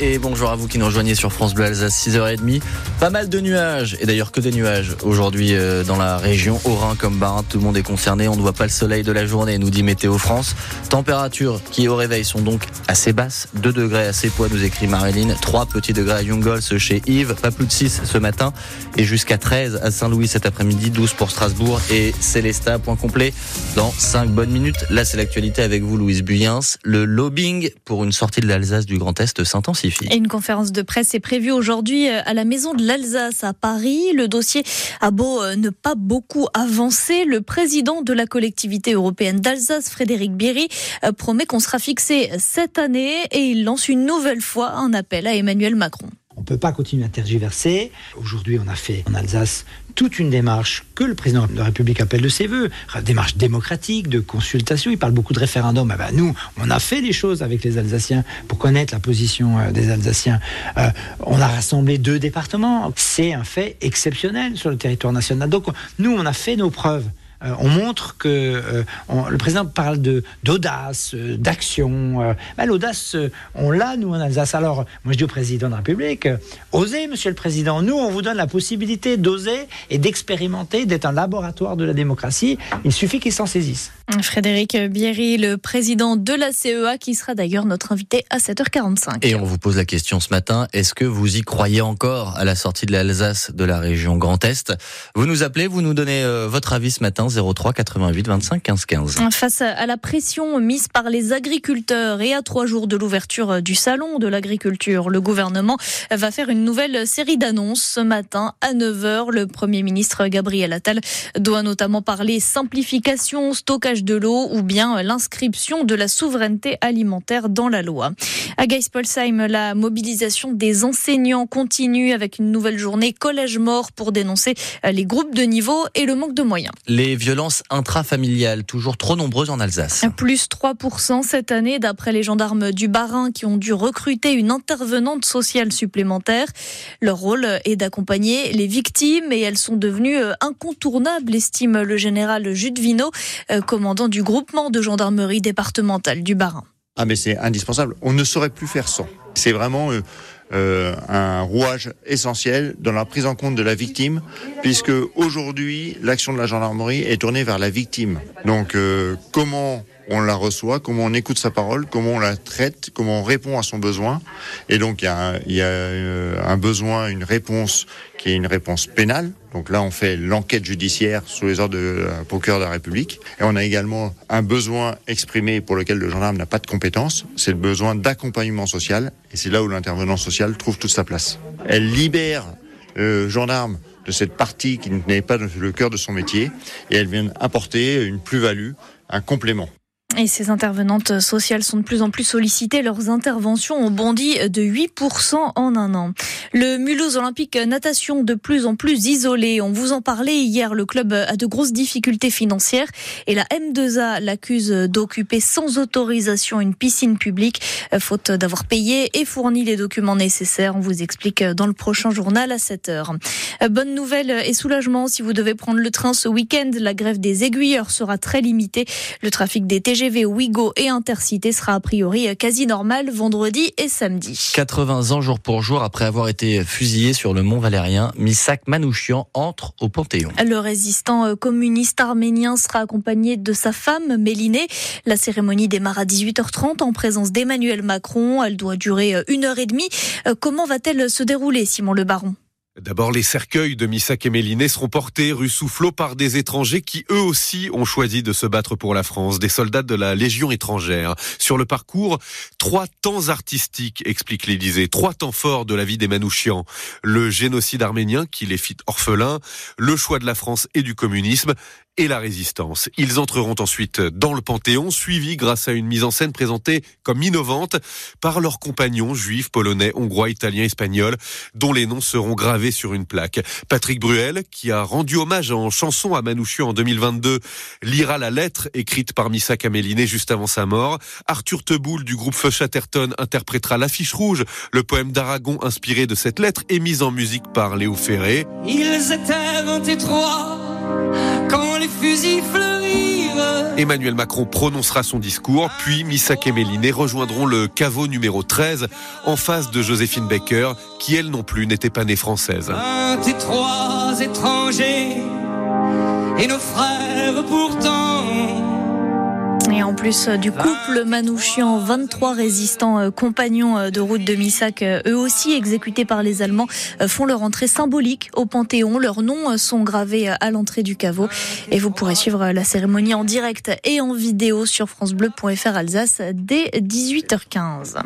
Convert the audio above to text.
et bonjour à vous qui nous rejoignez sur France Bleu Alsace 6h30. Pas mal de nuages et d'ailleurs que des nuages aujourd'hui euh, dans la région Haut-Rhin comme Barin. Tout le monde est concerné. On ne voit pas le soleil de la journée, nous dit Météo France. Températures qui au réveil sont donc assez basses. 2 degrés à Sépois, nous écrit Marilyn. 3 petits degrés à Youngols chez Yves. Pas plus de 6 ce matin et jusqu'à 13 à Saint-Louis cet après-midi. 12 pour Strasbourg et Célestat. Point complet dans 5 bonnes minutes. Là, c'est l'actualité avec vous, Louise Buyens. Le lobbying pour une sortie de l'Alsace du Grand Est une conférence de presse est prévue aujourd'hui euh, à la Maison de l'Alsace à Paris. Le dossier a beau euh, ne pas beaucoup avancer. Le président de la collectivité européenne d'Alsace, Frédéric Bierry, euh, promet qu'on sera fixé cette année et il lance une nouvelle fois un appel à Emmanuel Macron. On ne peut pas continuer à tergiverser. Aujourd'hui, on a fait en Alsace toute une démarche que le président de la République appelle de ses voeux, démarche démocratique, de consultation. Il parle beaucoup de référendum. Eh ben, nous, on a fait des choses avec les Alsaciens pour connaître la position euh, des Alsaciens. Euh, on a rassemblé deux départements. C'est un fait exceptionnel sur le territoire national. Donc, nous, on a fait nos preuves. Euh, on montre que euh, le président parle de d'audace, euh, d'action. Ben, l'audace, on l'a nous en Alsace. Alors, moi je dis au président de la République, osez, Monsieur le Président. Nous, on vous donne la possibilité d'oser et d'expérimenter, d'être un laboratoire de la démocratie. Il suffit qu'il s'en saisisse. Frédéric Bierry, le président de la CEA, qui sera d'ailleurs notre invité à 7h45. Et on vous pose la question ce matin, est-ce que vous y croyez encore à la sortie de l'Alsace de la région Grand Est? Vous nous appelez, vous nous donnez votre avis ce matin 03 88 25 15 15. Face à la pression mise par les agriculteurs et à trois jours de l'ouverture du salon de l'agriculture, le gouvernement va faire une nouvelle série d'annonces ce matin à 9h. Le Premier ministre Gabriel Attal doit notamment parler simplification, stockage de l'eau ou bien l'inscription de la souveraineté alimentaire dans la loi. À Geispolsheim, la mobilisation des enseignants continue avec une nouvelle journée collège mort pour dénoncer les groupes de niveau et le manque de moyens. Les violences intrafamiliales, toujours trop nombreuses en Alsace. Plus 3% cette année, d'après les gendarmes du Barin qui ont dû recruter une intervenante sociale supplémentaire. Leur rôle est d'accompagner les victimes et elles sont devenues euh, incontournables, estime le général Judvino, euh, commandant du groupement de gendarmerie départementale du Barin. Ah mais c'est indispensable, on ne saurait plus faire sans. C'est vraiment... Euh, euh, un rouage essentiel dans la prise en compte de la victime, puisque aujourd'hui l'action de la gendarmerie est tournée vers la victime. Donc euh, comment on la reçoit, comment on écoute sa parole, comment on la traite, comment on répond à son besoin. Et donc il y a, un, il y a euh, un besoin, une réponse qui est une réponse pénale. Donc là, on fait l'enquête judiciaire sous les ordres de procureur de la République. Et on a également un besoin exprimé pour lequel le gendarme n'a pas de compétences, c'est le besoin d'accompagnement social. Et c'est là où l'intervenant social trouve toute sa place. Elle libère le gendarme de cette partie qui n'est pas le cœur de son métier et elle vient apporter une plus-value, un complément. Et ces intervenantes sociales sont de plus en plus sollicitées. Leurs interventions ont bondi de 8% en un an. Le Mulhouse Olympique Natation de plus en plus isolé. On vous en parlait hier. Le club a de grosses difficultés financières et la M2A l'accuse d'occuper sans autorisation une piscine publique, faute d'avoir payé et fourni les documents nécessaires. On vous explique dans le prochain journal à 7 heures. Bonne nouvelle et soulagement si vous devez prendre le train ce week-end. La grève des aiguilleurs sera très limitée. Le trafic des TGV TGV Ouigo et Intercité sera a priori quasi normal vendredi et samedi. 80 ans jour pour jour après avoir été fusillé sur le mont Valérien, Misak Manouchian entre au Panthéon. Le résistant euh, communiste arménien sera accompagné de sa femme Mélinée. La cérémonie démarre à 18h30 en présence d'Emmanuel Macron. Elle doit durer euh, une heure et demie. Euh, comment va-t-elle se dérouler, Simon Le Baron? D'abord, les cercueils de Missak et seront portés rue Soufflot par des étrangers qui eux aussi ont choisi de se battre pour la France, des soldats de la Légion étrangère. Sur le parcours, trois temps artistiques, explique l'Élysée, trois temps forts de la vie des Manouchians. Le génocide arménien qui les fit orphelins, le choix de la France et du communisme, et la résistance. Ils entreront ensuite dans le Panthéon, suivis grâce à une mise en scène présentée comme innovante par leurs compagnons juifs, polonais, hongrois, italiens, espagnols, dont les noms seront gravés sur une plaque. Patrick Bruel, qui a rendu hommage en chanson à Manouchian en 2022, lira la lettre écrite par Missa Caméliné juste avant sa mort. Arthur Teboul du groupe Feu Chatterton interprétera l'affiche rouge, le poème d'Aragon inspiré de cette lettre et mis en musique par Léo Ferré. Ils étaient 23 quand les fusils fleurirent Emmanuel Macron prononcera son discours, puis Missak et Méliné rejoindront le caveau numéro 13 en face de Joséphine Baker, qui elle non plus n'était pas née française. 23 étrangers et nos frères pourtant. Plus euh, du couple Manouchian, 23 résistants euh, compagnons euh, de route de Missak, eux aussi exécutés par les Allemands, font leur entrée symbolique au Panthéon. Leurs noms sont gravés à l'entrée du caveau. Et vous pourrez suivre la cérémonie en direct et en vidéo sur francebleu.fr Alsace dès 18h15.